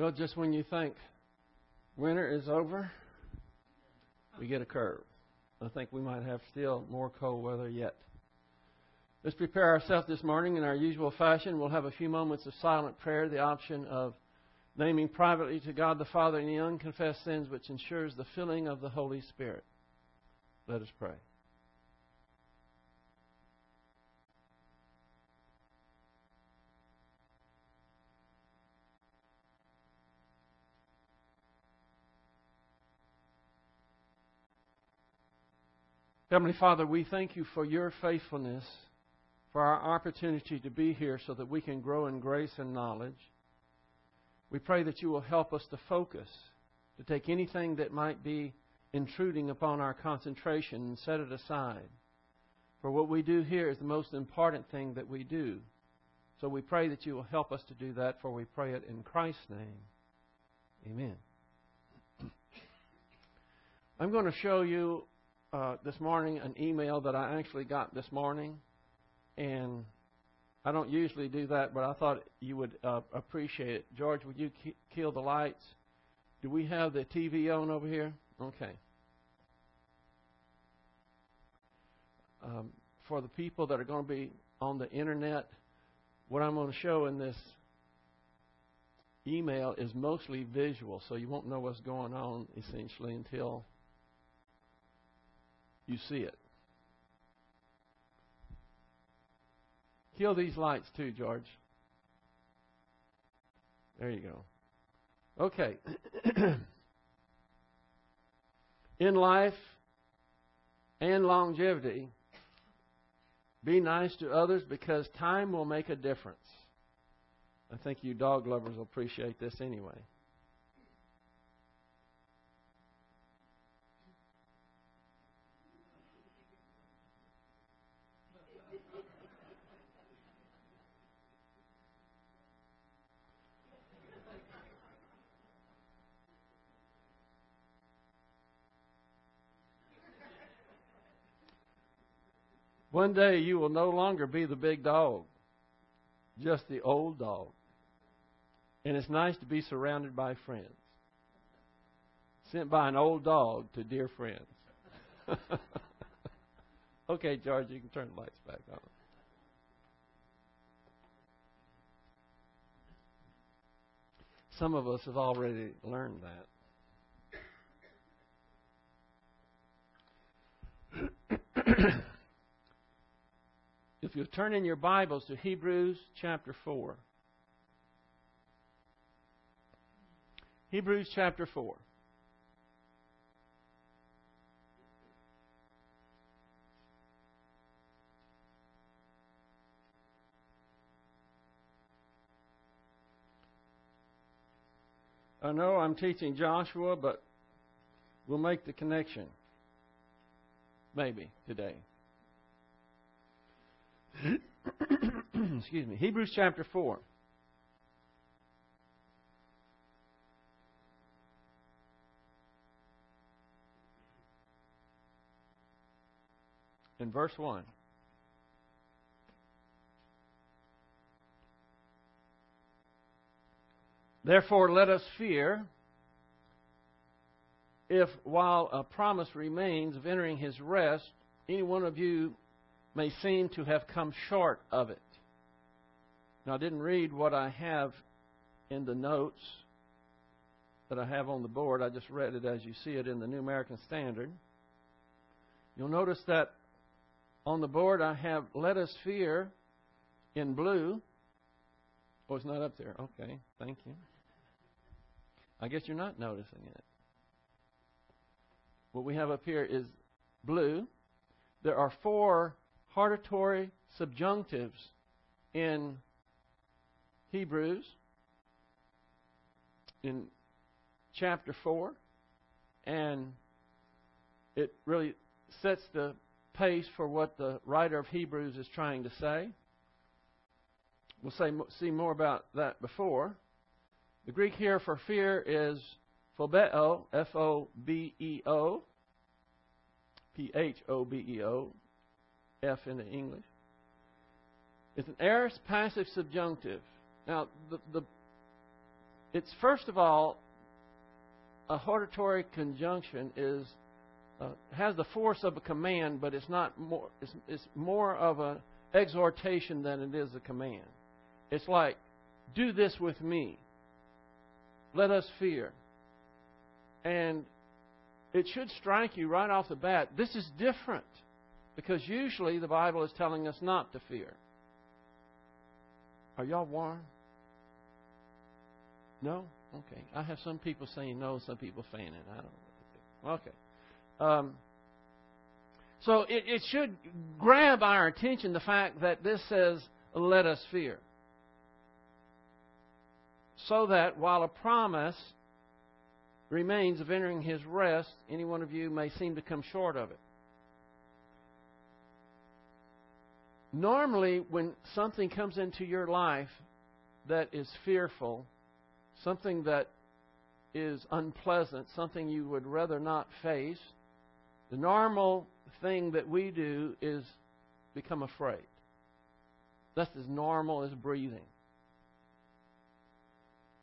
Well, just when you think winter is over, we get a curve. I think we might have still more cold weather yet. Let's prepare ourselves this morning in our usual fashion. We'll have a few moments of silent prayer, the option of naming privately to God the Father any unconfessed sins, which ensures the filling of the Holy Spirit. Let us pray. Heavenly Father, we thank you for your faithfulness, for our opportunity to be here so that we can grow in grace and knowledge. We pray that you will help us to focus, to take anything that might be intruding upon our concentration and set it aside. For what we do here is the most important thing that we do. So we pray that you will help us to do that, for we pray it in Christ's name. Amen. I'm going to show you uh, this morning an email that I actually got this morning, and I don't usually do that, but I thought you would uh, appreciate it. George, would you kill the lights? Do we have the TV on over here? Okay. Um, for the people that are going to be on the internet, what I'm going to show in this email is mostly visual, so you won't know what's going on essentially until you see it. Kill these lights too, George. There you go. Okay. In life and longevity, be nice to others because time will make a difference. I think you dog lovers will appreciate this anyway. One day you will no longer be the big dog, just the old dog. And it's nice to be surrounded by friends. Sent by an old dog to dear friends. okay, George, you can turn the lights back on. Some of us have already learned that. if you turn in your Bibles to Hebrews chapter 4. Hebrews chapter 4. I know I'm teaching Joshua, but we'll make the connection. Maybe today. Excuse me. Hebrews chapter 4. In verse 1. Therefore, let us fear if, while a promise remains of entering his rest, any one of you may seem to have come short of it. Now, I didn't read what I have in the notes that I have on the board. I just read it as you see it in the New American Standard. You'll notice that on the board I have Let Us Fear in blue. Oh, it's not up there. Okay, thank you. I guess you're not noticing it. What we have up here is blue. There are four hortatory subjunctives in Hebrews in chapter 4, and it really sets the pace for what the writer of Hebrews is trying to say. We'll say, see more about that before. The Greek here for fear is phobeo, F O B E O, P H O B E O, F in the English. It's an aorist passive subjunctive. Now, the, the it's first of all, a hortatory conjunction is uh, has the force of a command, but it's not more. It's, it's more of an exhortation than it is a command. It's like, do this with me. Let us fear. And it should strike you right off the bat. This is different because usually the Bible is telling us not to fear. Are y'all warm? No? Okay. I have some people saying no, some people it. I don't know. Okay. Um, so it, it should grab our attention the fact that this says, let us fear. So that while a promise remains of entering his rest, any one of you may seem to come short of it. Normally, when something comes into your life that is fearful, something that is unpleasant, something you would rather not face, the normal thing that we do is become afraid. That's as normal as breathing.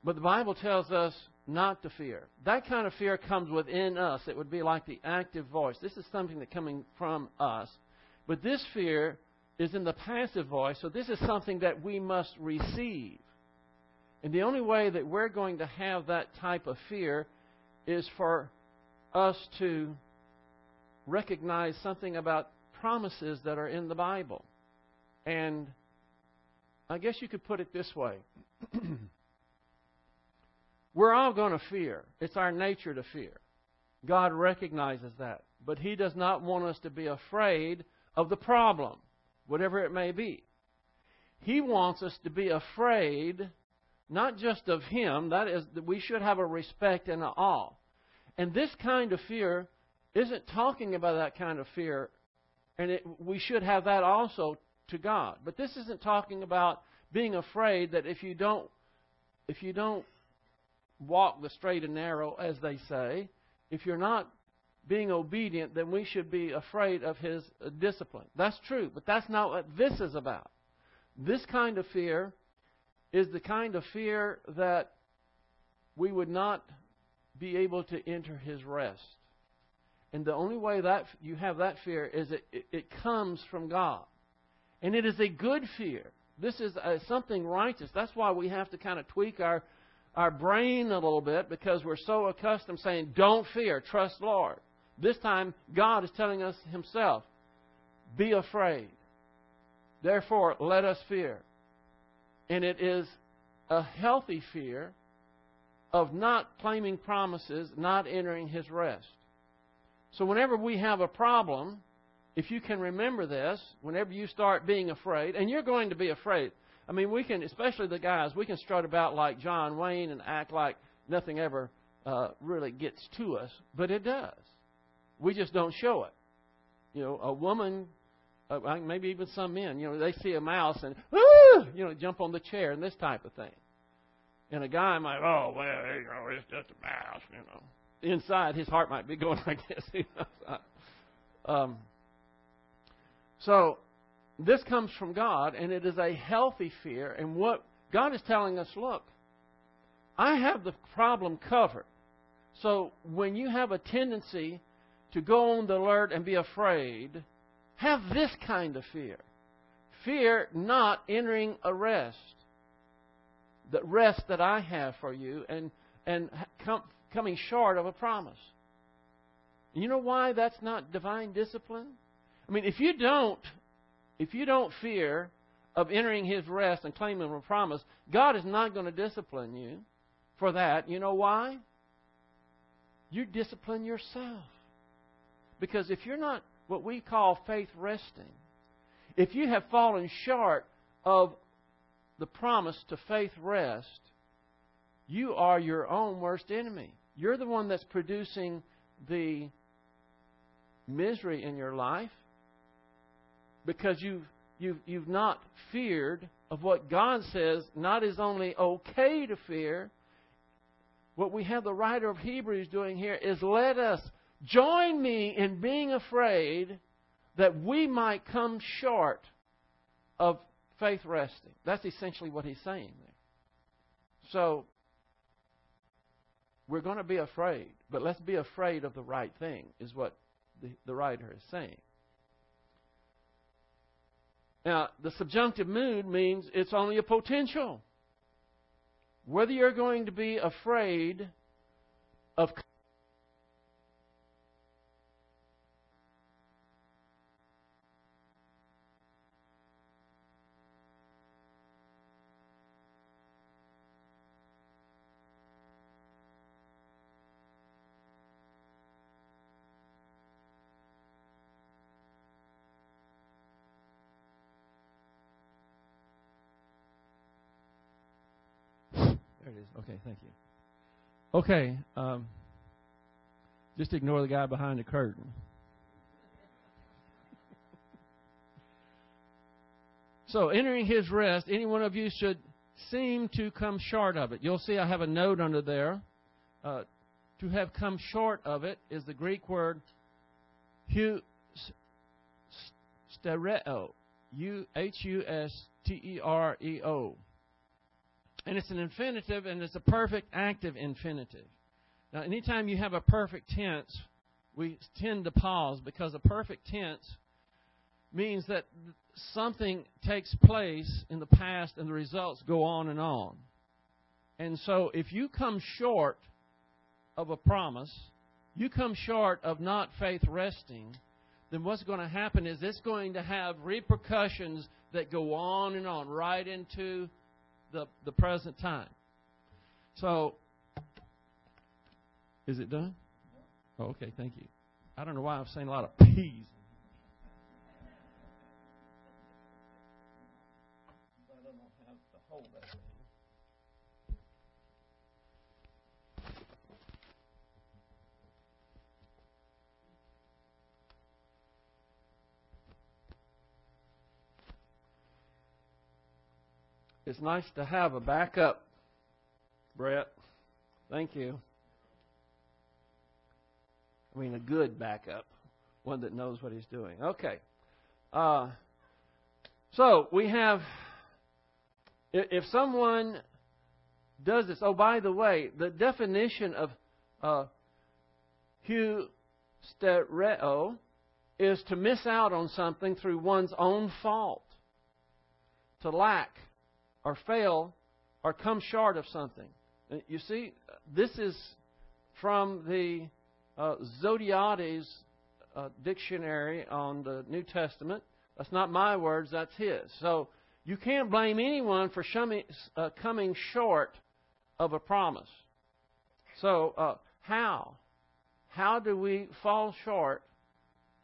But the Bible tells us not to fear. That kind of fear comes within us. It would be like the active voice. This is something that's coming from us. But this fear is in the passive voice, so this is something that we must receive. And the only way that we're going to have that type of fear is for us to recognize something about promises that are in the Bible. And I guess you could put it this way We're all going to fear. It's our nature to fear. God recognizes that. But He does not want us to be afraid of the problem, whatever it may be. He wants us to be afraid not just of Him, that is, that we should have a respect and an awe. And this kind of fear isn't talking about that kind of fear, and it, we should have that also to God. But this isn't talking about being afraid that if you don't, if you don't walk the straight and narrow, as they say, if you're not being obedient, then we should be afraid of His uh, discipline. That's true, but that's not what this is about. This kind of fear is the kind of fear that we would not be able to enter His rest. And the only way that you have that fear is it, it, it comes from God. And it is a good fear. This is a, something righteous. That's why we have to kind of tweak our, our brain a little bit because we're so accustomed saying, don't fear, trust Lord. This time, God is telling us Himself, be afraid. Therefore, let us fear. And it is a healthy fear of not claiming promises, not entering His rest. So, whenever we have a problem, if you can remember this, whenever you start being afraid, and you're going to be afraid. I mean, we can, especially the guys, we can strut about like John Wayne and act like nothing ever uh, really gets to us, but it does. We just don't show it. You know, a woman, uh, maybe even some men, you know, they see a mouse and, you know, jump on the chair and this type of thing. And a guy might, oh, well, you know, it's just a mouse, you know inside his heart might be going like this. um, so this comes from God, and it is a healthy fear. And what God is telling us, look, I have the problem covered. So when you have a tendency to go on the alert and be afraid, have this kind of fear. Fear not entering a rest. The rest that I have for you, and and come, coming short of a promise. You know why that's not divine discipline? I mean, if you don't, if you don't fear of entering His rest and claiming a promise, God is not going to discipline you for that. You know why? You discipline yourself. Because if you're not what we call faith resting, if you have fallen short of the promise to faith rest, you are your own worst enemy. You're the one that's producing the misery in your life because you've, you've, you've not feared of what God says not is only okay to fear. What we have the writer of Hebrews doing here is let us join me in being afraid that we might come short of faith resting. That's essentially what he's saying there. So we're going to be afraid, but let's be afraid of the right thing, is what the, the writer is saying. Now, the subjunctive mood means it's only a potential. Whether you're going to be afraid of thank you. Okay, um, just ignore the guy behind the curtain. so, entering his rest, any one of you should seem to come short of it. You'll see I have a note under there. Uh, to have come short of it is the Greek word hu. U H U S T E R E O. And it's an infinitive, and it's a perfect active infinitive. Now, anytime you have a perfect tense, we tend to pause because a perfect tense means that something takes place in the past and the results go on and on. And so, if you come short of a promise, you come short of not faith resting, then what's going to happen is it's going to have repercussions that go on and on right into the, the present time. So, is it done? Oh, okay, thank you. I don't know why I'm saying a lot of P's. It's nice to have a backup, Brett. Thank you. I mean, a good backup, one that knows what he's doing. Okay. Uh, so we have, if someone does this, oh, by the way, the definition of uh, is to miss out on something through one's own fault, to lack or fail or come short of something. You see, this is from the uh, Zodhiates uh, dictionary on the New Testament. That's not my words, that's his. So you can't blame anyone for uh, coming short of a promise. So, uh, how? How do we fall short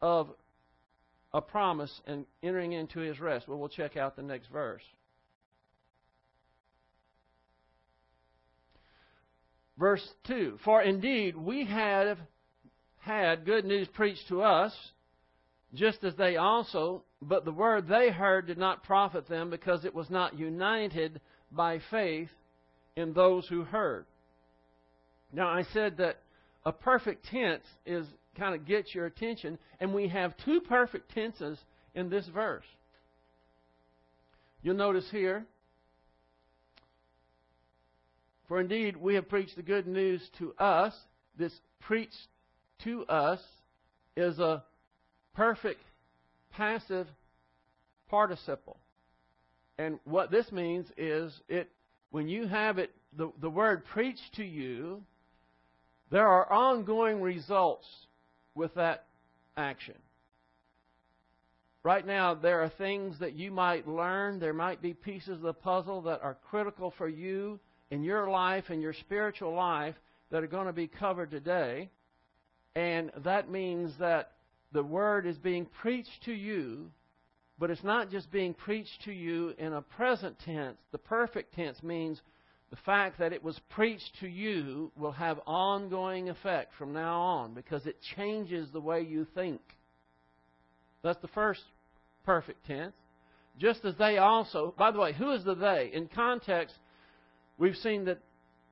of a promise and entering into his rest? Well, we'll check out the next verse. Verse 2 For indeed we have had good news preached to us, just as they also, but the word they heard did not profit them because it was not united by faith in those who heard. Now, I said that a perfect tense is kind of gets your attention, and we have two perfect tenses in this verse. You'll notice here for indeed, we have preached the good news to us. This preached to us is a perfect passive participle. And what this means is it when you have it the, the word preached to you, there are ongoing results with that action. Right now, there are things that you might learn. There might be pieces of the puzzle that are critical for you in your life and your spiritual life that are going to be covered today. And that means that the Word is being preached to you, but it's not just being preached to you in a present tense. The perfect tense means the fact that it was preached to you will have ongoing effect from now on because it changes the way you think. That's the first perfect tense. Just as they also, by the way, who is the they? In context, we've seen that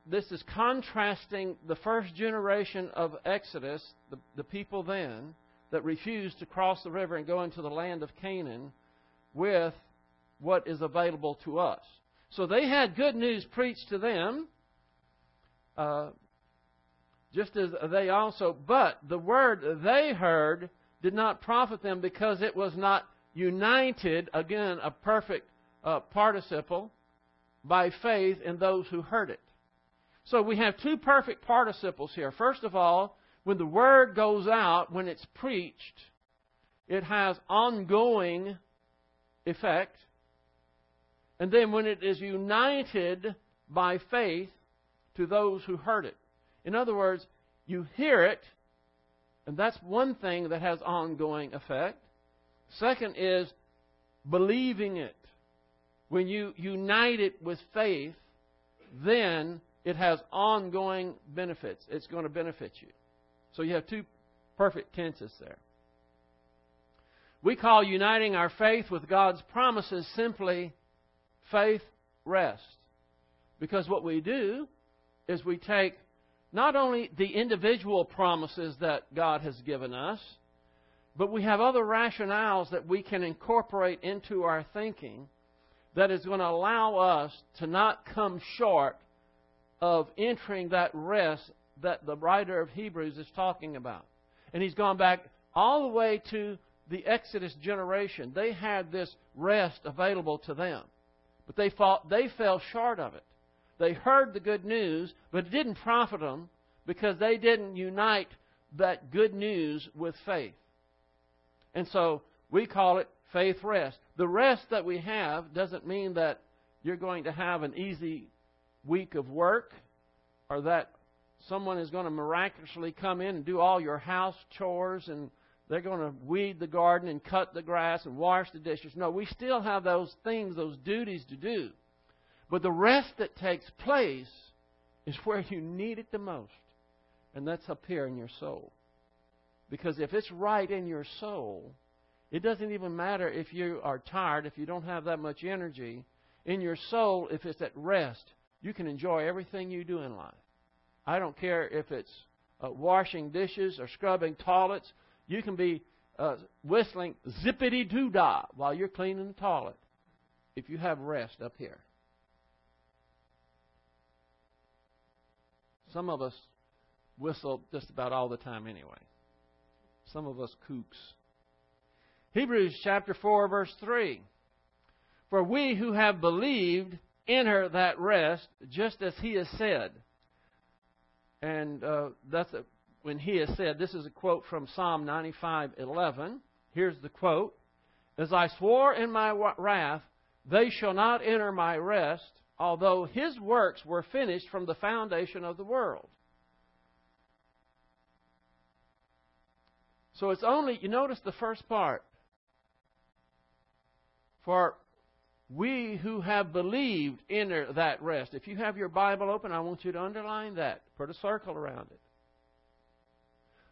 this is contrasting the first generation of Exodus, the, the people then, that refused to cross the river and go into the land of Canaan, with what is available to us. So they had good news preached to them. Uh, just as they also, but the word they heard did not profit them because it was not united, again, a perfect uh, participle, by faith in those who heard it. So we have two perfect participles here. First of all, when the word goes out, when it's preached, it has ongoing effect. And then when it is united by faith to those who heard it. In other words, you hear it, and that's one thing that has ongoing effect. Second is believing it. When you unite it with faith, then it has ongoing benefits. It's going to benefit you. So you have two perfect tenses there. We call uniting our faith with God's promises simply faith rest. Because what we do is we take not only the individual promises that God has given us, but we have other rationales that we can incorporate into our thinking that is going to allow us to not come short of entering that rest that the writer of Hebrews is talking about. And he's gone back all the way to the Exodus generation. They had this rest available to them, but they, fought, they fell short of it. They heard the good news, but it didn't profit them because they didn't unite that good news with faith. And so we call it faith rest. The rest that we have doesn't mean that you're going to have an easy week of work or that someone is going to miraculously come in and do all your house chores and they're going to weed the garden and cut the grass and wash the dishes. No, we still have those things, those duties to do. But the rest that takes place is where you need it the most. And that's up here in your soul. Because if it's right in your soul, it doesn't even matter if you are tired, if you don't have that much energy. In your soul, if it's at rest, you can enjoy everything you do in life. I don't care if it's uh, washing dishes or scrubbing toilets. You can be uh, whistling zippity doo dah while you're cleaning the toilet if you have rest up here. Some of us whistle just about all the time anyway. Some of us kooks. Hebrews chapter 4, verse 3. For we who have believed enter that rest, just as he has said. And uh, that's a, when he has said, this is a quote from Psalm 95:11. Here's the quote: "As I swore in my wrath, they shall not enter my rest, although his works were finished from the foundation of the world. So it's only, you notice the first part. For we who have believed enter that rest. If you have your Bible open, I want you to underline that. Put a circle around it.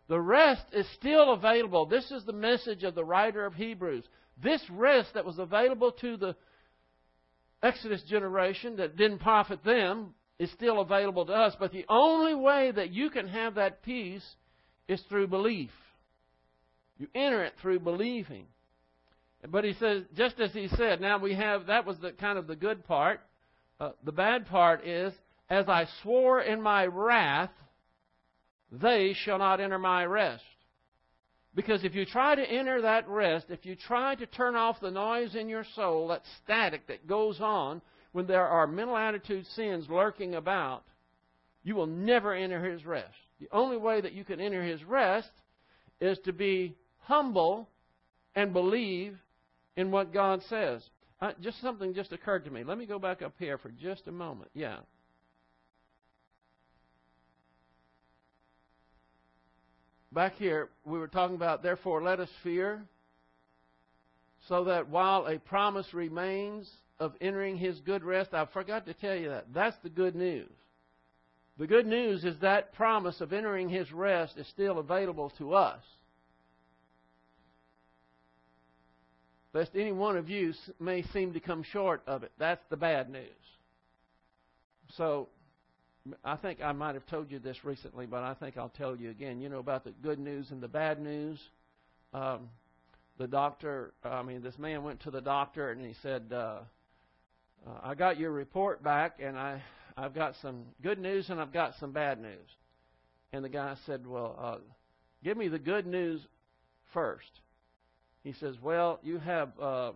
The rest is still available. This is the message of the writer of Hebrews. This rest that was available to the Exodus generation that didn't profit them is still available to us. But the only way that you can have that peace is through belief. You enter it through believing. But he says, just as he said, now we have, that was the kind of the good part. Uh, the bad part is, as I swore in my wrath, they shall not enter my rest. Because if you try to enter that rest, if you try to turn off the noise in your soul, that static that goes on when there are mental attitude sins lurking about, you will never enter His rest. The only way that you can enter His rest is to be humble and believe in what God says. Uh, just something just occurred to me. Let me go back up here for just a moment. Yeah. back here, we were talking about, therefore, let us fear, so that while a promise remains of entering his good rest, I forgot to tell you that. That's the good news. The good news is that promise of entering his rest is still available to us. Lest any one of you may seem to come short of it. That's the bad news. So I think I might have told you this recently, but I think I'll tell you again. You know about the good news and the bad news. Um, the doctor, I mean, this man went to the doctor and he said, uh, uh, "I got your report back, and I I've got some good news and I've got some bad news." And the guy said, Well, uh, give me the good news first. He says, Well, you have uh,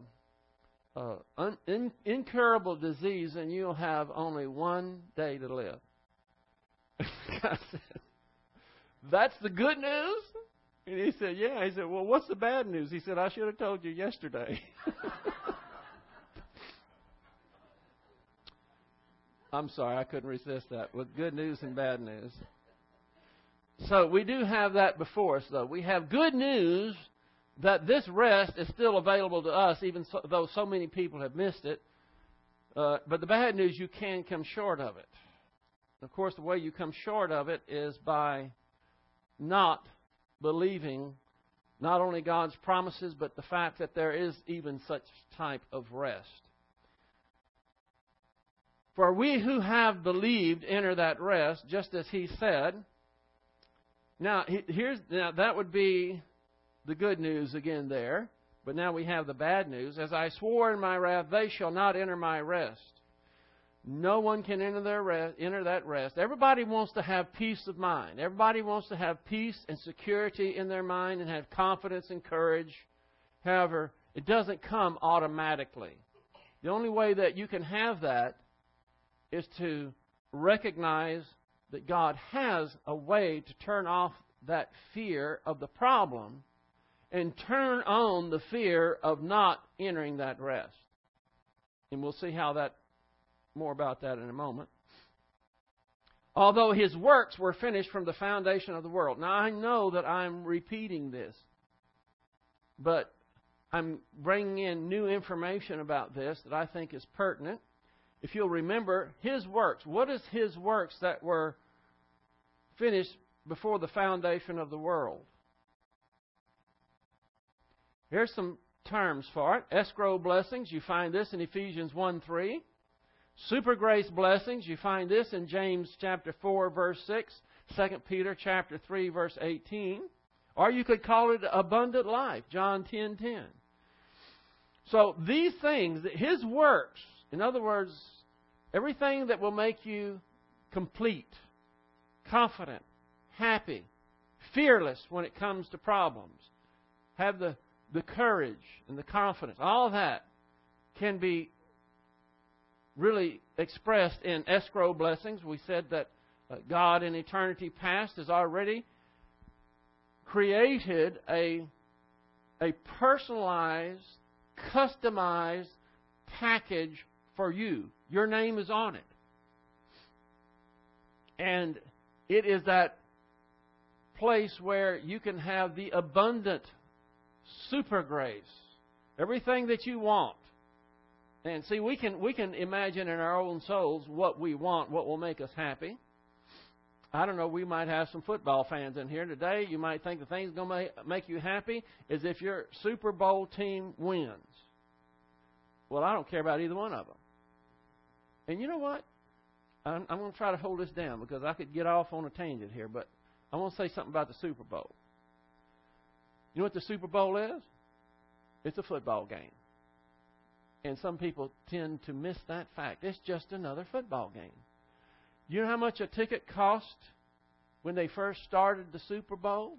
uh, un- in- incurable disease and you'll have only one day to live. I said, That's the good news? And he said, Yeah. He said, Well, what's the bad news? He said, I should have told you yesterday. I'm sorry, I couldn't resist that with good news and bad news. So we do have that before us, though. We have good news that this rest is still available to us, even so, though so many people have missed it. Uh, but the bad news, you can come short of it. Of course, the way you come short of it is by not believing not only God's promises, but the fact that there is even such type of rest. For we who have believed enter that rest, just as he said. Now, here's now that would be the good news again there. But now we have the bad news. As I swore in my wrath, they shall not enter my rest. No one can enter their rest, enter that rest. Everybody wants to have peace of mind. Everybody wants to have peace and security in their mind and have confidence and courage. However, it doesn't come automatically. The only way that you can have that is to recognize that God has a way to turn off that fear of the problem and turn on the fear of not entering that rest. And we'll see how that more about that in a moment. Although his works were finished from the foundation of the world. Now I know that I'm repeating this, but I'm bringing in new information about this that I think is pertinent if you'll remember, his works. What is his works that were finished before the foundation of the world? Here's some terms for it. Escrow blessings, you find this in Ephesians 1 3. Super grace blessings, you find this in James chapter 4, verse 6, 2 Peter chapter 3, verse 18. Or you could call it abundant life, John 10 10. So these things, his works, in other words, Everything that will make you complete, confident, happy, fearless when it comes to problems. Have the, the courage and the confidence. All that can be really expressed in escrow blessings. We said that uh, God in eternity past has already created a, a personalized, customized package for you your name is on it. And it is that place where you can have the abundant super grace. Everything that you want. And see, we can we can imagine in our own souls what we want, what will make us happy. I don't know. We might have some football fans in here today. You might think the thing's going to make you happy is if your Super Bowl team wins. Well, I don't care about either one of them. And you know what? I'm, I'm going to try to hold this down because I could get off on a tangent here, but I want to say something about the Super Bowl. You know what the Super Bowl is? It's a football game. And some people tend to miss that fact. It's just another football game. You know how much a ticket cost when they first started the Super Bowl?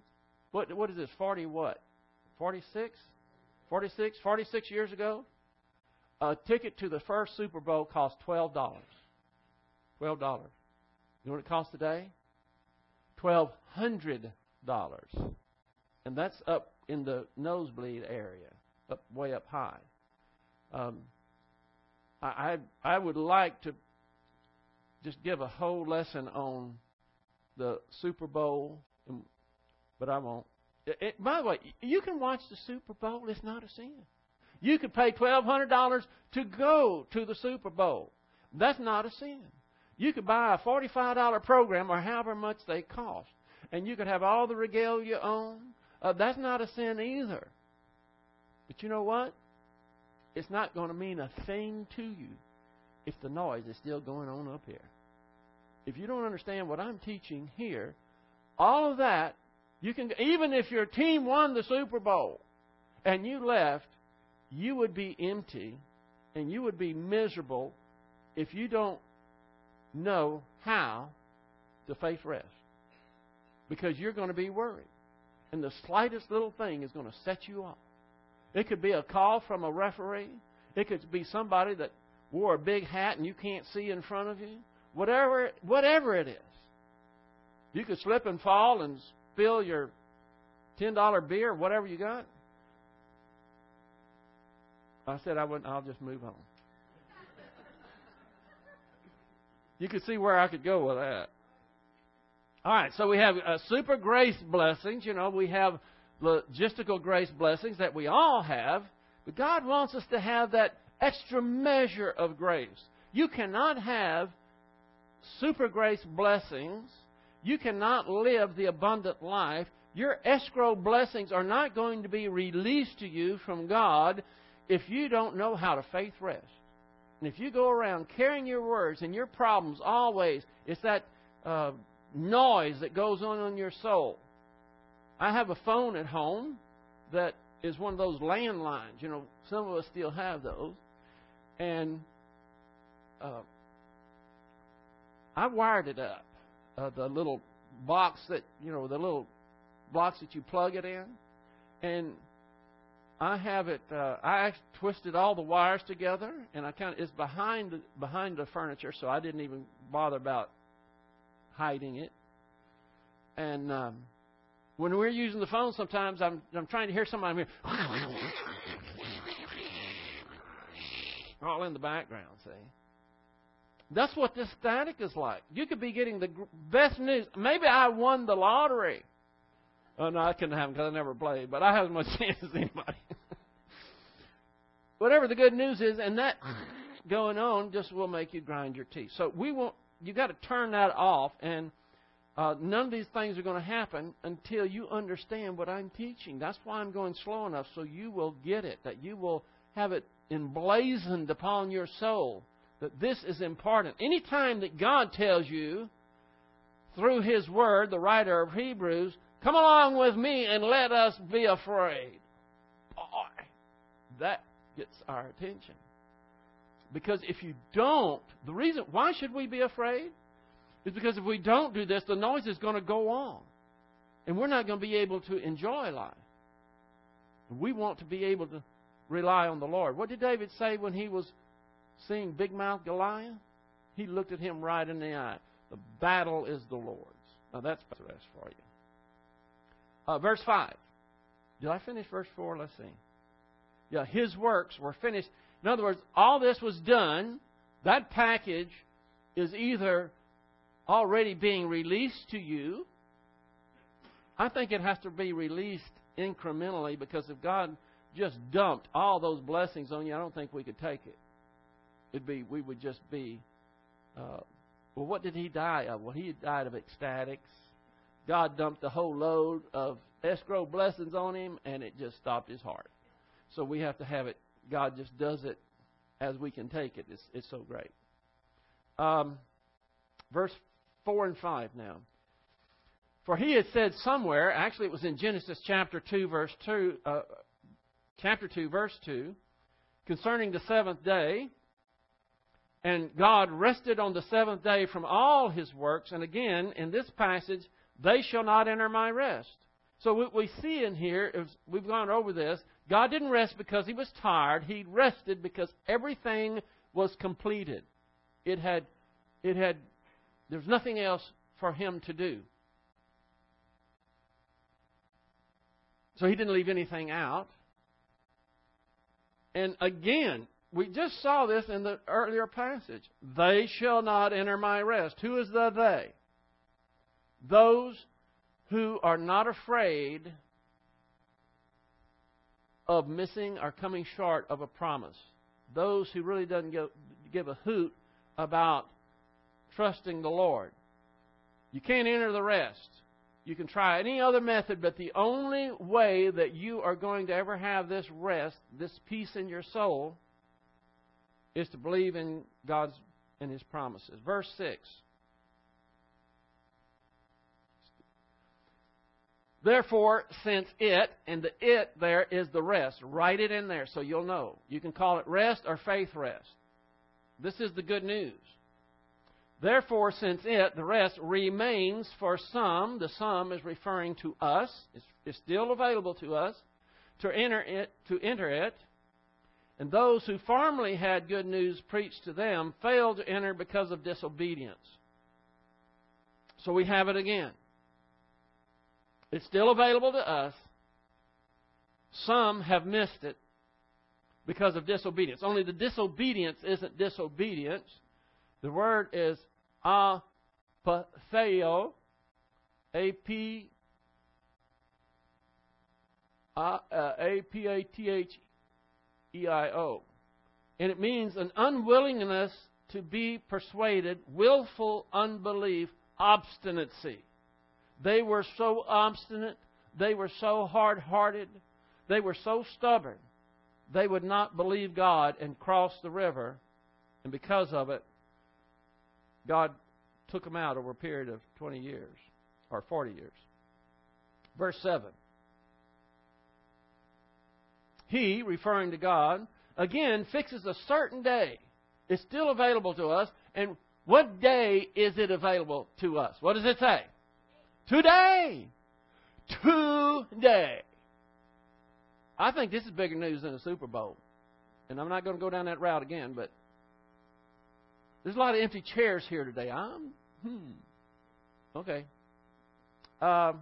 What what is this? Forty what? Forty six? Forty six? Forty six years ago? a ticket to the first Super Bowl cost twelve dollars. Twelve dollars. You know what it costs today? Twelve hundred dollars, and that's up in the nosebleed area, up way up high. Um, I, I I would like to just give a whole lesson on the Super Bowl, but I won't. It, it, by the way, you can watch the Super Bowl. It's not a sin. You could pay $1,200 to go to the Super Bowl. That's not a sin. You could buy a $45 program or however much they cost, and you could have all the regalia own. Uh, that's not a sin either. But you know what? It's not going to mean a thing to you if the noise is still going on up here. If you don't understand what I'm teaching here, all of that, you can, even if your team won the Super Bowl and you left you would be empty and you would be miserable if you don't know how to faith rest. because you're going to be worried. And the slightest little thing is going to set you off. It could be a call from a referee. It could be somebody that wore a big hat and you can't see in front of you. Whatever, whatever it is. You could slip and fall and spill your $10 beer, whatever you got. I said I wouldn't, I'll just move on. You could see where I could go with that. All right, so we have uh, super grace blessings. You know, we have logistical grace blessings that we all have, but God wants us to have that extra measure of grace. You cannot have super grace blessings. You cannot live the abundant life. Your escrow blessings are not going to be released to you from God if you don't know how to faith rest. And if you go around carrying your words and your problems always, it's that uh, noise that goes on in your soul. I have a phone at home that is one of those landlines. You know, some of us still have those. And uh, I wired it up. Uh, the little box that, you know, the little box that you plug it in. And I have it. Uh, I twisted all the wires together, and I kind of it's behind the, behind the furniture, so I didn't even bother about hiding it. And um, when we're using the phone, sometimes I'm I'm trying to hear somebody here, all in the background. See, that's what this static is like. You could be getting the best news. Maybe I won the lottery. Oh no, I couldn't have because I never played, but I have as much chance as anybody. Whatever the good news is, and that going on just will make you grind your teeth. So we want you got to turn that off, and uh, none of these things are going to happen until you understand what I'm teaching. That's why I'm going slow enough so you will get it, that you will have it emblazoned upon your soul that this is important. Anytime that God tells you through His Word, the writer of Hebrews, come along with me and let us be afraid. Boy, that gets our attention. Because if you don't, the reason, why should we be afraid? Is because if we don't do this, the noise is going to go on. And we're not going to be able to enjoy life. We want to be able to rely on the Lord. What did David say when he was seeing Big Mouth Goliath? He looked at him right in the eye. The battle is the Lord's. Now that's the rest for you. Uh, verse 5. Did I finish verse 4? Let's see. Yeah, his works were finished. In other words, all this was done. That package is either already being released to you. I think it has to be released incrementally because if God just dumped all those blessings on you, I don't think we could take it. It'd be we would just be. Uh, well, what did he die of? Well, he died of ecstatics. God dumped the whole load of escrow blessings on him, and it just stopped his heart. So we have to have it. God just does it as we can take it. It's, it's so great. Um, verse 4 and 5 now. For he had said somewhere, actually it was in Genesis chapter 2, verse 2, uh, chapter 2, verse 2, concerning the seventh day, and God rested on the seventh day from all his works. And again, in this passage, they shall not enter my rest. So what we see in here, we've gone over this, God didn't rest because he was tired. He rested because everything was completed. It had, it had, there's nothing else for him to do. So he didn't leave anything out. And again, we just saw this in the earlier passage. They shall not enter my rest. Who is the they? Those who are not afraid of missing or coming short of a promise. Those who really doesn't give, give a hoot about trusting the Lord. You can't enter the rest. You can try any other method, but the only way that you are going to ever have this rest, this peace in your soul, is to believe in God's and His promises. Verse 6. Therefore, since it, and the it there is the rest, write it in there so you'll know. You can call it rest or faith rest. This is the good news. Therefore, since it, the rest, remains for some, the some is referring to us, it's, still available to us, to enter it, to enter it, and those who formerly had good news preached to them failed to enter because of disobedience. So we have it again. It's still available to us. Some have missed it because of disobedience. Only the disobedience isn't disobedience. The word is apatheo, A P uh, A P A T H E I O. And it means an unwillingness to be persuaded, willful unbelief, obstinacy. They were so obstinate, they were so hard hearted, they were so stubborn, they would not believe God and cross the river. And because of it, God took them out over a period of 20 years or 40 years. Verse 7. He, referring to God, again fixes a certain day. It's still available to us. And what day is it available to us? What does it say? Today. Today. I think this is bigger news than the Super Bowl. And I'm not going to go down that route again, but there's a lot of empty chairs here today. I'm, hmm. Okay. Um,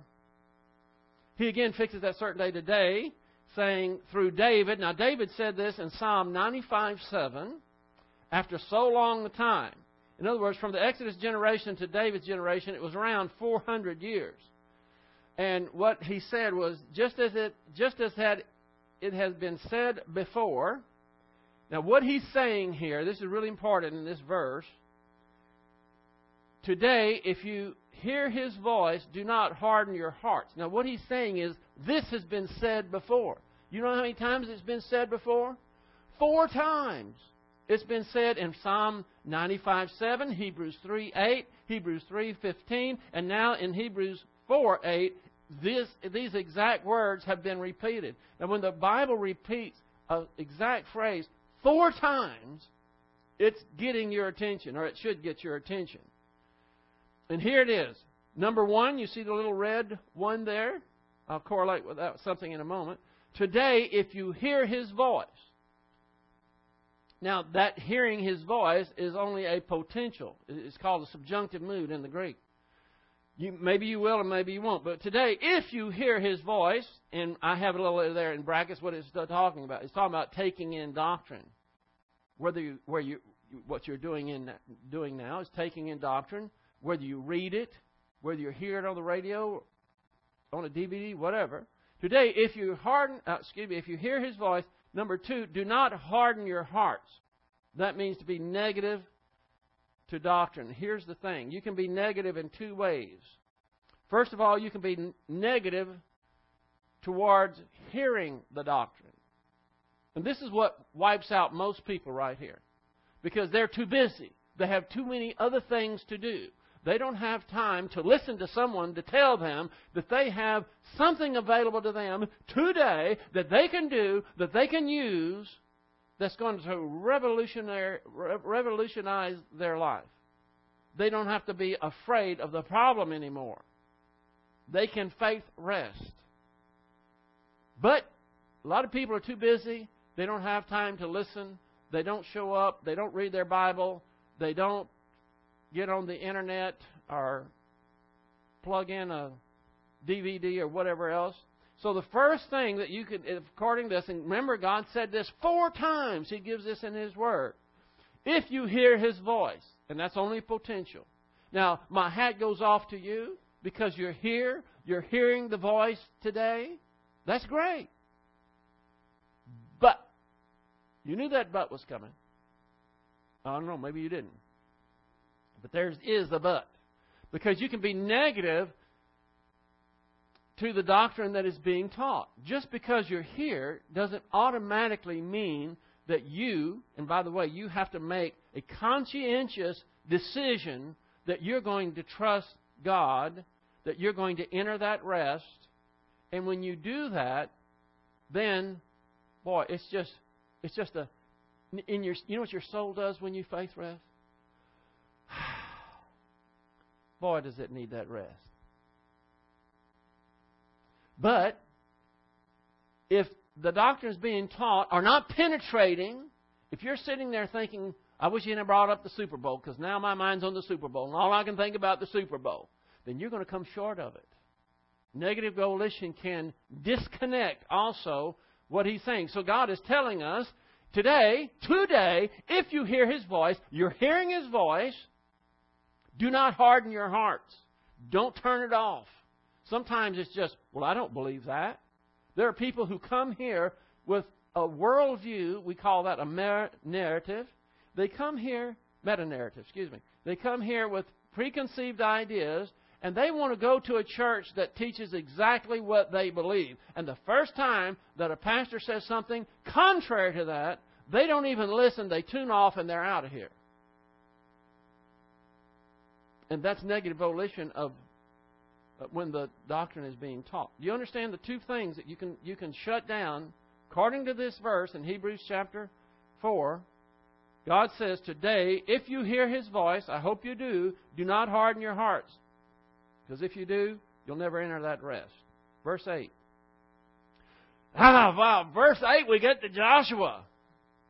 he again fixes that certain day today, saying through David. Now, David said this in Psalm 95 7, after so long a time. In other words, from the Exodus generation to David's generation, it was around 400 years. And what he said was just as it just as had it has been said before. Now, what he's saying here, this is really important in this verse. Today, if you hear his voice, do not harden your hearts. Now, what he's saying is, this has been said before. You know how many times it's been said before? Four times. It's been said in Psalm 95 7, Hebrews 3 8, Hebrews 3 15, and now in Hebrews 4 8, this, these exact words have been repeated. Now, when the Bible repeats an exact phrase four times, it's getting your attention, or it should get your attention. And here it is. Number one, you see the little red one there? I'll correlate with that something in a moment. Today, if you hear his voice, now that hearing his voice is only a potential. It's called a subjunctive mood in the Greek. You, maybe you will and maybe you won't. But today, if you hear his voice, and I have a little there in brackets what it's talking about. It's talking about taking in doctrine. Whether you, where you, what you're doing in doing now is taking in doctrine. Whether you read it, whether you hear it on the radio, on a DVD, whatever. Today, if you harden, uh, excuse me, if you hear his voice, number two, do not harden your hearts. That means to be negative to doctrine. Here's the thing you can be negative in two ways. First of all, you can be negative towards hearing the doctrine. And this is what wipes out most people right here. Because they're too busy. They have too many other things to do. They don't have time to listen to someone to tell them that they have something available to them today that they can do, that they can use, that's going to revolutionize their life. They don't have to be afraid of the problem anymore. They can faith rest. But a lot of people are too busy. They don't have time to listen. They don't show up. They don't read their Bible. They don't get on the internet or plug in a DVD or whatever else. So the first thing that you could, according to this, and remember God said this four times. He gives this in His Word. If you hear His voice, and that's only potential. Now, my hat goes off to you because you're here, you're hearing the voice today. That's great. But, you knew that but was coming. I don't know, maybe you didn't. But there is a but. Because you can be negative to the doctrine that is being taught. Just because you're here doesn't automatically mean that you, and by the way, you have to make a conscientious decision that you're going to trust God, that you're going to enter that rest. And when you do that, then, boy, it's just, it's just a, in your, you know what your soul does when you faith rest? boy, does it need that rest. But if the doctrines being taught are not penetrating, if you're sitting there thinking, I wish you hadn't brought up the Super Bowl because now my mind's on the Super Bowl and all I can think about the Super Bowl, then you're going to come short of it. Negative volition can disconnect also what he's saying. So God is telling us today, today, if you hear his voice, you're hearing his voice, do not harden your hearts. Don't turn it off. Sometimes it's just, well, I don't believe that. There are people who come here with a worldview, we call that a mer- narrative. They come here, meta narrative, excuse me. They come here with preconceived ideas, and they want to go to a church that teaches exactly what they believe. And the first time that a pastor says something contrary to that, they don't even listen, they tune off, and they're out of here. And that's negative volition of uh, when the doctrine is being taught. You understand the two things that you can you can shut down according to this verse in Hebrews chapter 4? God says, Today, if you hear his voice, I hope you do, do not harden your hearts. Because if you do, you'll never enter that rest. Verse 8. Ah, wow. Verse 8, we get to Joshua.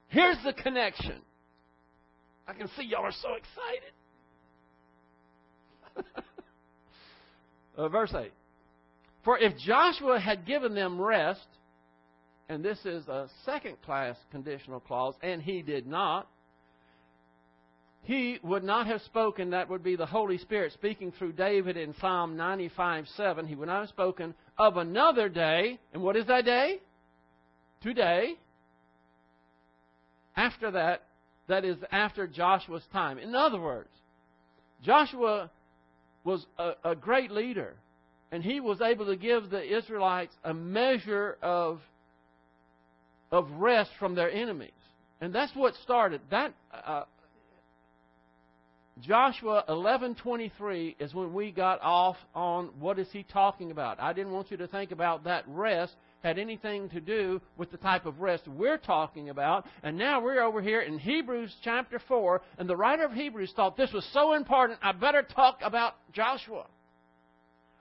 Here's the connection. I can see y'all are so excited. Uh, verse 8. For if Joshua had given them rest, and this is a second class conditional clause, and he did not, he would not have spoken, that would be the Holy Spirit speaking through David in Psalm 95 7. He would not have spoken of another day. And what is that day? Today. After that, that is after Joshua's time. In other words, Joshua was a, a great leader, and he was able to give the Israelites a measure of of rest from their enemies, and that's what started that. Uh, Joshua 11:23 is when we got off on what is he talking about. I didn't want you to think about that rest had anything to do with the type of rest we're talking about. And now we're over here in Hebrews chapter 4, and the writer of Hebrews thought this was so important, I better talk about Joshua.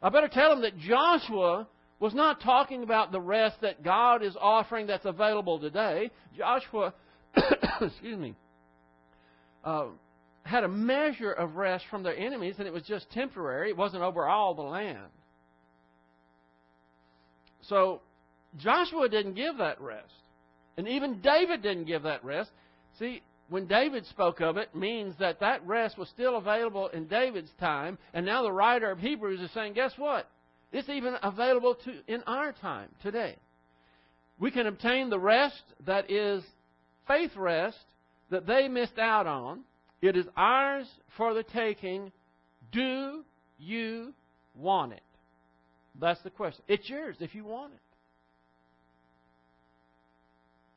I better tell him that Joshua was not talking about the rest that God is offering that's available today. Joshua, excuse me, uh, had a measure of rest from their enemies, and it was just temporary. It wasn't over all the land. So Joshua didn't give that rest. And even David didn't give that rest. See, when David spoke of it, means that that rest was still available in David's time, and now the writer of Hebrews is saying, guess what? It's even available to in our time today. We can obtain the rest that is faith rest that they missed out on. It is ours for the taking. Do you want it? That's the question. It's yours if you want it.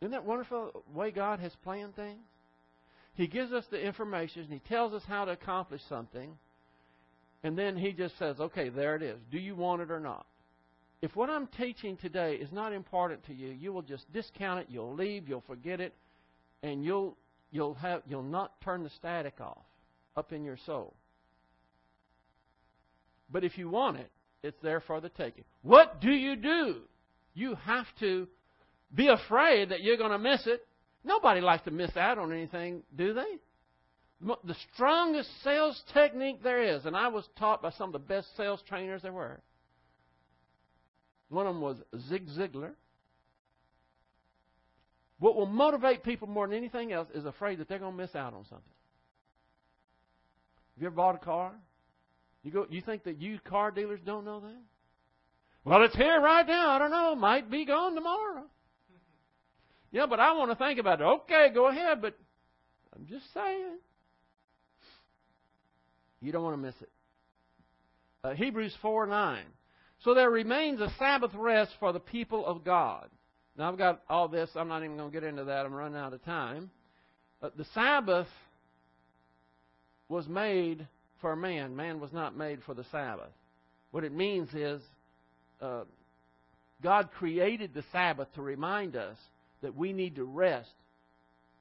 Isn't that wonderful way God has planned things? He gives us the information and He tells us how to accomplish something, and then He just says, okay, there it is. Do you want it or not? If what I'm teaching today is not important to you, you will just discount it, you'll leave, you'll forget it, and you'll you'll have you'll not turn the static off up in your soul. But if you want it, it's there for the taking. What do you do? You have to be afraid that you're going to miss it. Nobody likes to miss out on anything, do they? The strongest sales technique there is, and I was taught by some of the best sales trainers there were. One of them was Zig Ziglar. What will motivate people more than anything else is afraid that they're going to miss out on something. Have you ever bought a car? You go. You think that you car dealers don't know that? Well, it's here right now. I don't know. Might be gone tomorrow. Yeah, but I want to think about it. Okay, go ahead, but I'm just saying. You don't want to miss it. Uh, Hebrews 4 9. So there remains a Sabbath rest for the people of God. Now, I've got all this. I'm not even going to get into that. I'm running out of time. Uh, the Sabbath was made for man. Man was not made for the Sabbath. What it means is uh, God created the Sabbath to remind us that we need to rest.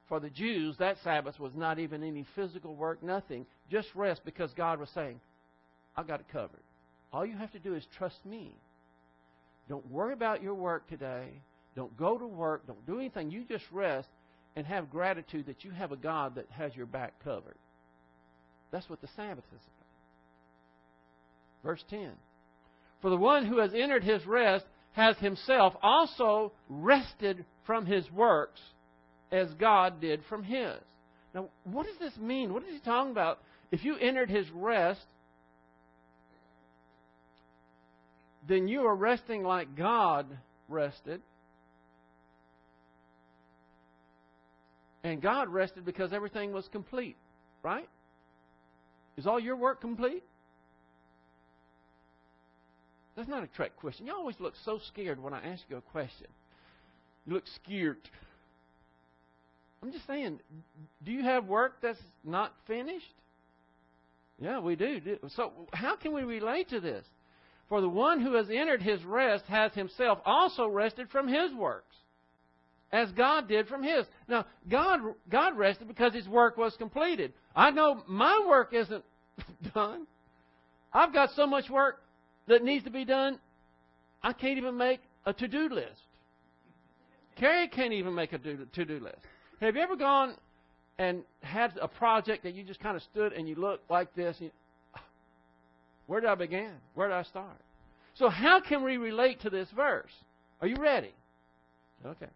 For the Jews, that Sabbath was not even any physical work, nothing. Just rest because God was saying, I got it covered. All you have to do is trust me. Don't worry about your work today. Don't go to work. Don't do anything. You just rest and have gratitude that you have a God that has your back covered. That's what the Sabbath is about. Verse 10 For the one who has entered his rest has himself also rested from his works as God did from his. Now, what does this mean? What is he talking about? If you entered his rest, then you are resting like God rested. And God rested because everything was complete, right? Is all your work complete? That's not a trick question. You always look so scared when I ask you a question. You look scared. I'm just saying, do you have work that's not finished? Yeah, we do. So, how can we relate to this? For the one who has entered his rest has himself also rested from his works, as God did from his. Now, God, God rested because his work was completed. I know my work isn't done. I've got so much work that needs to be done, I can't even make a to do list. Carrie can't even make a to do list. Have you ever gone and had a project that you just kind of stood and you looked like this? You, ah, where did I begin? Where did I start? So, how can we relate to this verse? Are you ready? Okay.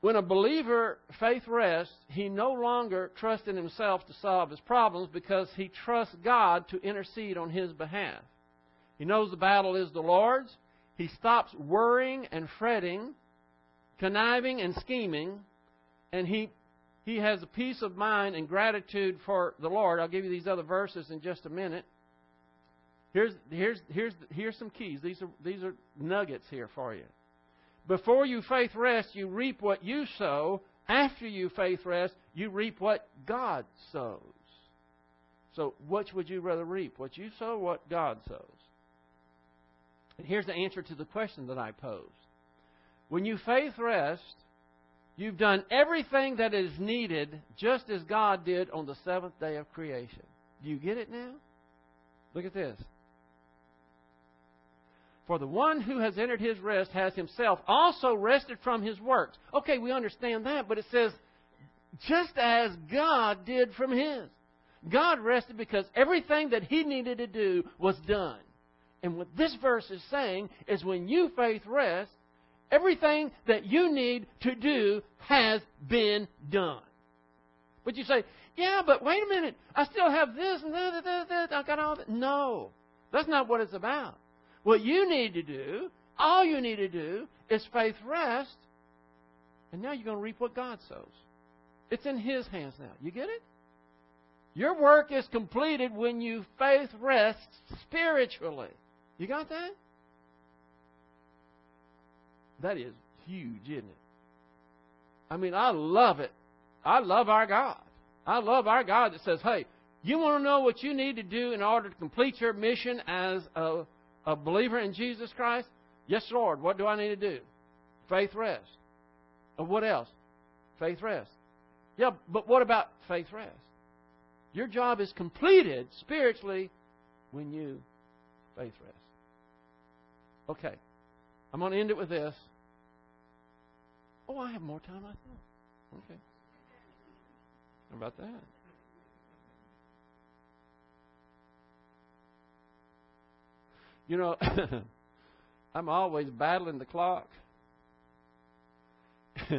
When a believer faith rests, he no longer trusts in himself to solve his problems because he trusts God to intercede on his behalf. He knows the battle is the Lord's. He stops worrying and fretting, conniving and scheming, and he he has a peace of mind and gratitude for the Lord. I'll give you these other verses in just a minute. Here's here's here's here's some keys. These are these are nuggets here for you. Before you faith rest, you reap what you sow. After you faith rest, you reap what God sows. So, which would you rather reap? What you sow, what God sows? And here's the answer to the question that I posed. When you faith rest, you've done everything that is needed just as God did on the seventh day of creation. Do you get it now? Look at this. For the one who has entered his rest has himself also rested from his works. Okay, we understand that, but it says, just as God did from his. God rested because everything that he needed to do was done. And what this verse is saying is when you faith rest, everything that you need to do has been done. But you say, yeah, but wait a minute, I still have this and that, that, that, I got all that. No, that's not what it's about. What you need to do, all you need to do, is faith rest, and now you're going to reap what God sows. It's in His hands now. You get it? Your work is completed when you faith rests spiritually. You got that? That is huge, isn't it? I mean, I love it. I love our God. I love our God that says, hey, you want to know what you need to do in order to complete your mission as a a believer in Jesus Christ? Yes, Lord. What do I need to do? Faith rest. Or what else? Faith rest. Yeah, but what about faith rest? Your job is completed spiritually when you faith rest. Okay. I'm going to end it with this. Oh, I have more time, I thought. Okay. How about that? You know, I'm always battling the clock.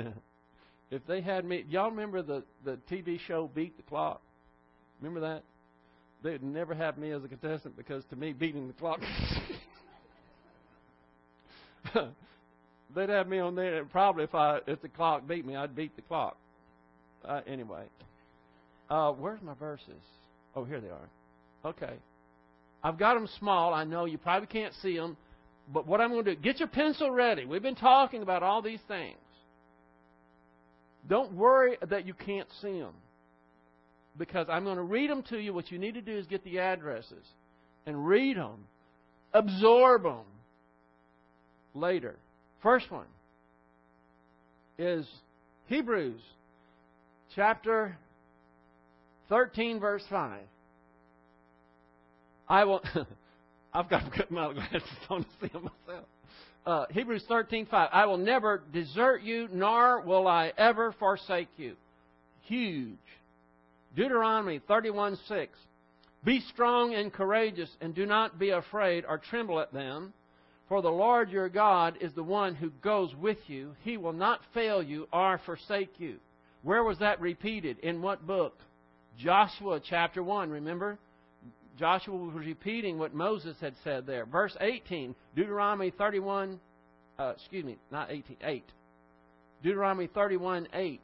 if they had me, y'all remember the the TV show Beat the Clock? Remember that? They'd never have me as a contestant because to me, beating the clock. They'd have me on there. And probably if I if the clock beat me, I'd beat the clock. Uh, anyway, uh, where's my verses? Oh, here they are. Okay. I've got them small. I know you probably can't see them. But what I'm going to do, get your pencil ready. We've been talking about all these things. Don't worry that you can't see them. Because I'm going to read them to you. What you need to do is get the addresses and read them, absorb them later. First one is Hebrews chapter 13, verse 5. I will. I've got to put my glasses on to see them myself. Uh, Hebrews 13:5. I will never desert you, nor will I ever forsake you. Huge. Deuteronomy 31:6. Be strong and courageous, and do not be afraid or tremble at them. For the Lord your God is the one who goes with you. He will not fail you or forsake you. Where was that repeated? In what book? Joshua chapter 1, remember? Joshua was repeating what Moses had said there. Verse 18, Deuteronomy 31, uh, excuse me, not 18, 8. Deuteronomy 31, 8.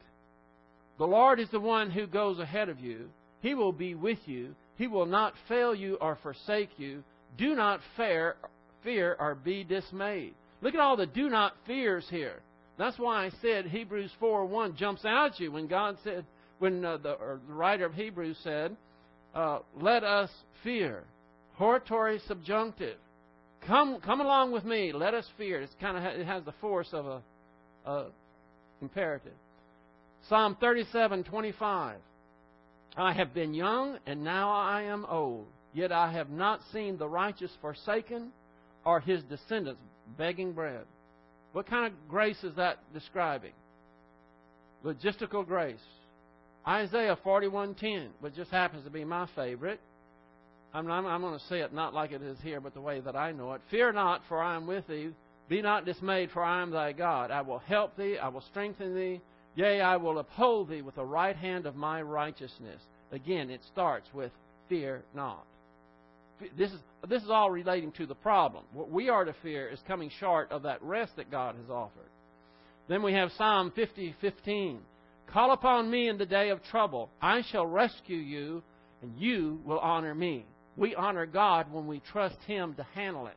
The Lord is the one who goes ahead of you. He will be with you. He will not fail you or forsake you. Do not fear, fear or be dismayed. Look at all the do not fears here. That's why I said Hebrews 4 1 jumps out at you when God said, when uh, the, the, writer of Hebrews said, uh, let us fear. Hortatory subjunctive. Come, come along with me. Let us fear. It's kind of it has the force of a, a imperative. Psalm thirty-seven twenty-five. I have been young and now I am old, yet I have not seen the righteous forsaken, or his descendants begging bread. What kind of grace is that describing? Logistical grace. Isaiah 41:10, which just happens to be my favorite. I'm, I'm, I'm going to say it not like it is here, but the way that I know it. Fear not, for I am with thee. Be not dismayed, for I am thy God. I will help thee. I will strengthen thee. Yea, I will uphold thee with the right hand of my righteousness. Again, it starts with fear not. This is, this is all relating to the problem. What we are to fear is coming short of that rest that God has offered. Then we have Psalm 50, 15. Call upon me in the day of trouble. I shall rescue you, and you will honor me. We honor God when we trust Him to handle it.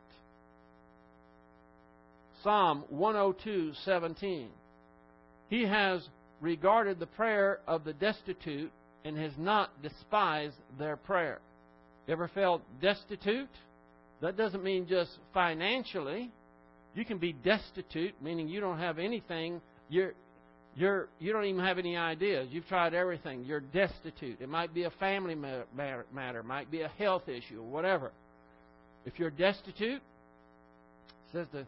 Psalm 102:17. He has regarded the prayer of the destitute and has not despised their prayer. You ever felt destitute? That doesn't mean just financially. You can be destitute, meaning you don't have anything. You're you're you don't even have any ideas. You've tried everything. You're destitute. It might be a family matter, matter might be a health issue, whatever. If you're destitute, it says to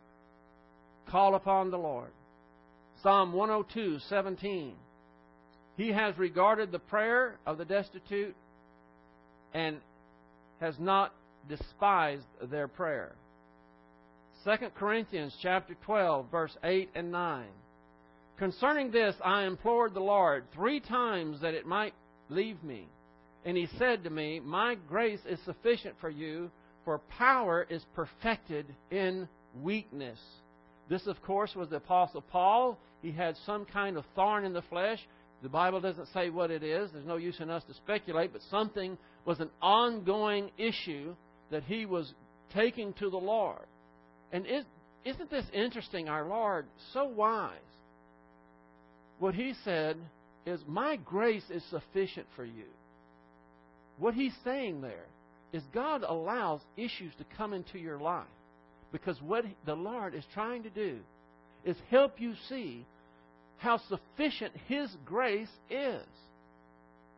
call upon the Lord. Psalm 102, 17. He has regarded the prayer of the destitute and has not despised their prayer. 2 Corinthians chapter 12 verse 8 and 9. Concerning this, I implored the Lord three times that it might leave me. And he said to me, My grace is sufficient for you, for power is perfected in weakness. This, of course, was the Apostle Paul. He had some kind of thorn in the flesh. The Bible doesn't say what it is. There's no use in us to speculate, but something was an ongoing issue that he was taking to the Lord. And is, isn't this interesting? Our Lord, so wise what he said is, My grace is sufficient for you. What he's saying there is God allows issues to come into your life because what the Lord is trying to do is help you see how sufficient His grace is.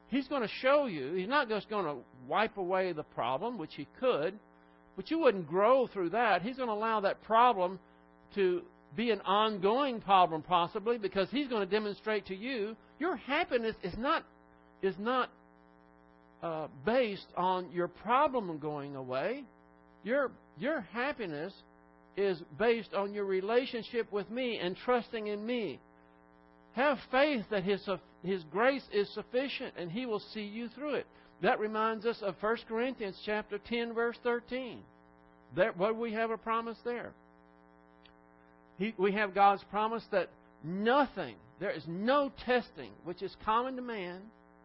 He's going to show you, He's not just going to wipe away the problem, which He could, but you wouldn't grow through that. He's going to allow that problem to be an ongoing problem possibly because he's going to demonstrate to you your happiness is not is not uh, based on your problem going away. Your your happiness is based on your relationship with me and trusting in me. Have faith that his his grace is sufficient and he will see you through it. That reminds us of 1 Corinthians chapter 10 verse 13. There, what we have a promise there. He, we have God's promise that nothing, there is no testing which is common to man.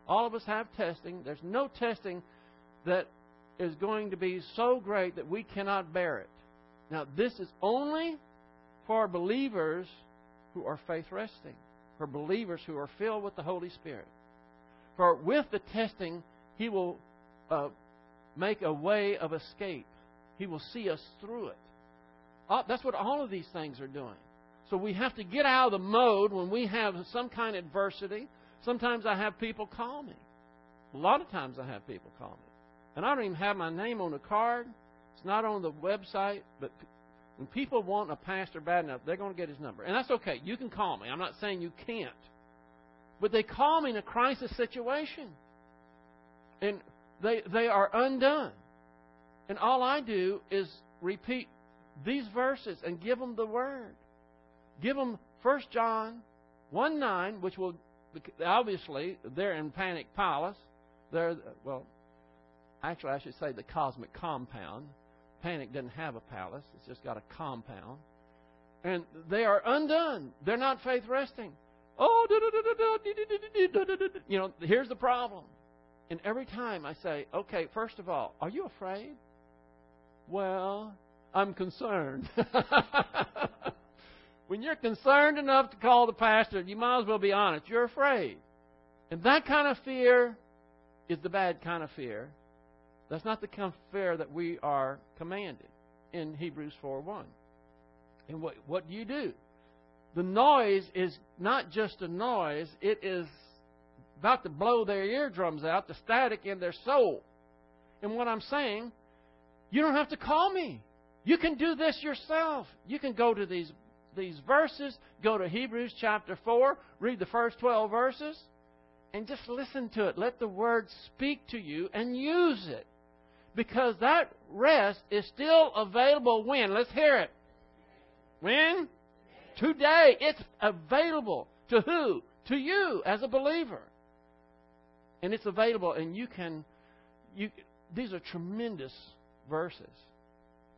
All of us have testing. There's no testing that is going to be so great that we cannot bear it. Now, this is only for believers who are faith resting, for believers who are filled with the Holy Spirit. For with the testing, He will uh, make a way of escape. He will see us through it. That's what all of these things are doing. So we have to get out of the mode when we have some kind of adversity. Sometimes I have people call me. A lot of times I have people call me. And I don't even have my name on the card. It's not on the website, but when people want a pastor bad enough, they're going to get his number. And that's okay. You can call me. I'm not saying you can't. But they call me in a crisis situation. And they, they are undone. And all I do is repeat these verses and give them the word. Give them 1 John 1 9, which will, obviously, they're in Panic Palace. They're, well, actually, I should say the cosmic compound. Panic doesn't have a palace, it's just got a compound. And they are undone. They're not faith resting. Oh, you know, here's the problem. And every time I say, okay, first of all, are you afraid? Well, I'm concerned. when you're concerned enough to call the pastor, you might as well be honest. You're afraid. And that kind of fear is the bad kind of fear. That's not the fear that we are commanded in Hebrews 4 1. And what, what do you do? The noise is not just a noise, it is about to blow their eardrums out, the static in their soul. And what I'm saying, you don't have to call me. You can do this yourself. You can go to these, these verses, go to Hebrews chapter 4, read the first 12 verses, and just listen to it. Let the Word speak to you and use it. Because that rest is still available when? Let's hear it. When? Today. It's available. To who? To you as a believer. And it's available, and you can. You, these are tremendous verses.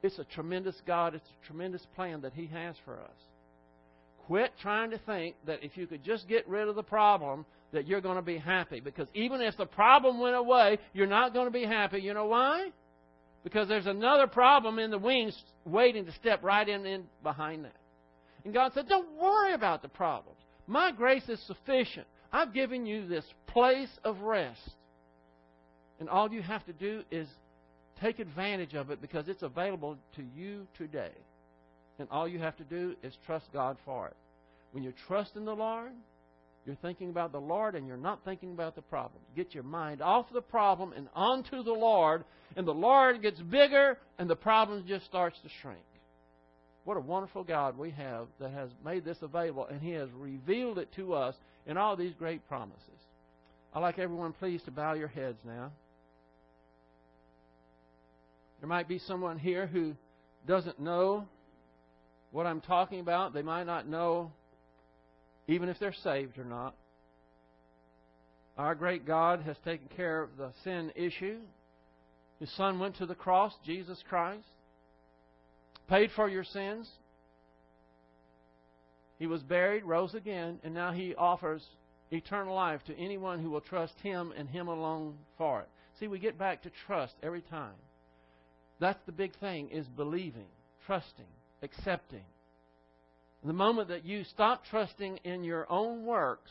It's a tremendous God, it's a tremendous plan that He has for us. Quit trying to think that if you could just get rid of the problem, that you're going to be happy. Because even if the problem went away, you're not going to be happy. You know why? Because there's another problem in the wings waiting to step right in, in behind that. And God said, Don't worry about the problems. My grace is sufficient. I've given you this place of rest. And all you have to do is Take advantage of it because it's available to you today. And all you have to do is trust God for it. When you trust in the Lord, you're thinking about the Lord and you're not thinking about the problem. Get your mind off the problem and onto the Lord, and the Lord gets bigger and the problem just starts to shrink. What a wonderful God we have that has made this available, and He has revealed it to us in all these great promises. I'd like everyone, please, to bow your heads now. There might be someone here who doesn't know what I'm talking about. They might not know even if they're saved or not. Our great God has taken care of the sin issue. His Son went to the cross, Jesus Christ, paid for your sins. He was buried, rose again, and now He offers eternal life to anyone who will trust Him and Him alone for it. See, we get back to trust every time. That's the big thing is believing, trusting, accepting. The moment that you stop trusting in your own works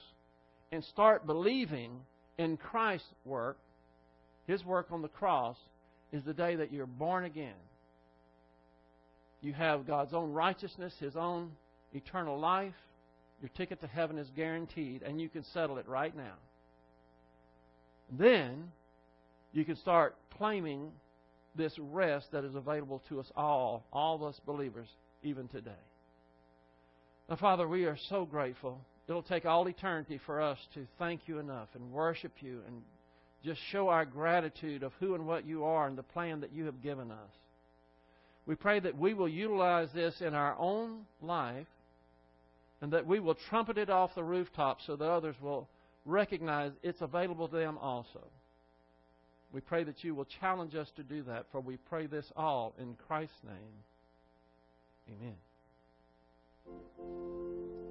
and start believing in Christ's work, His work on the cross, is the day that you're born again. You have God's own righteousness, His own eternal life. Your ticket to heaven is guaranteed, and you can settle it right now. Then you can start claiming this rest that is available to us all, all of us believers, even today. Now, Father, we are so grateful. It'll take all eternity for us to thank you enough and worship you and just show our gratitude of who and what you are and the plan that you have given us. We pray that we will utilize this in our own life and that we will trumpet it off the rooftop so that others will recognize it's available to them also. We pray that you will challenge us to do that, for we pray this all in Christ's name. Amen. Thank you.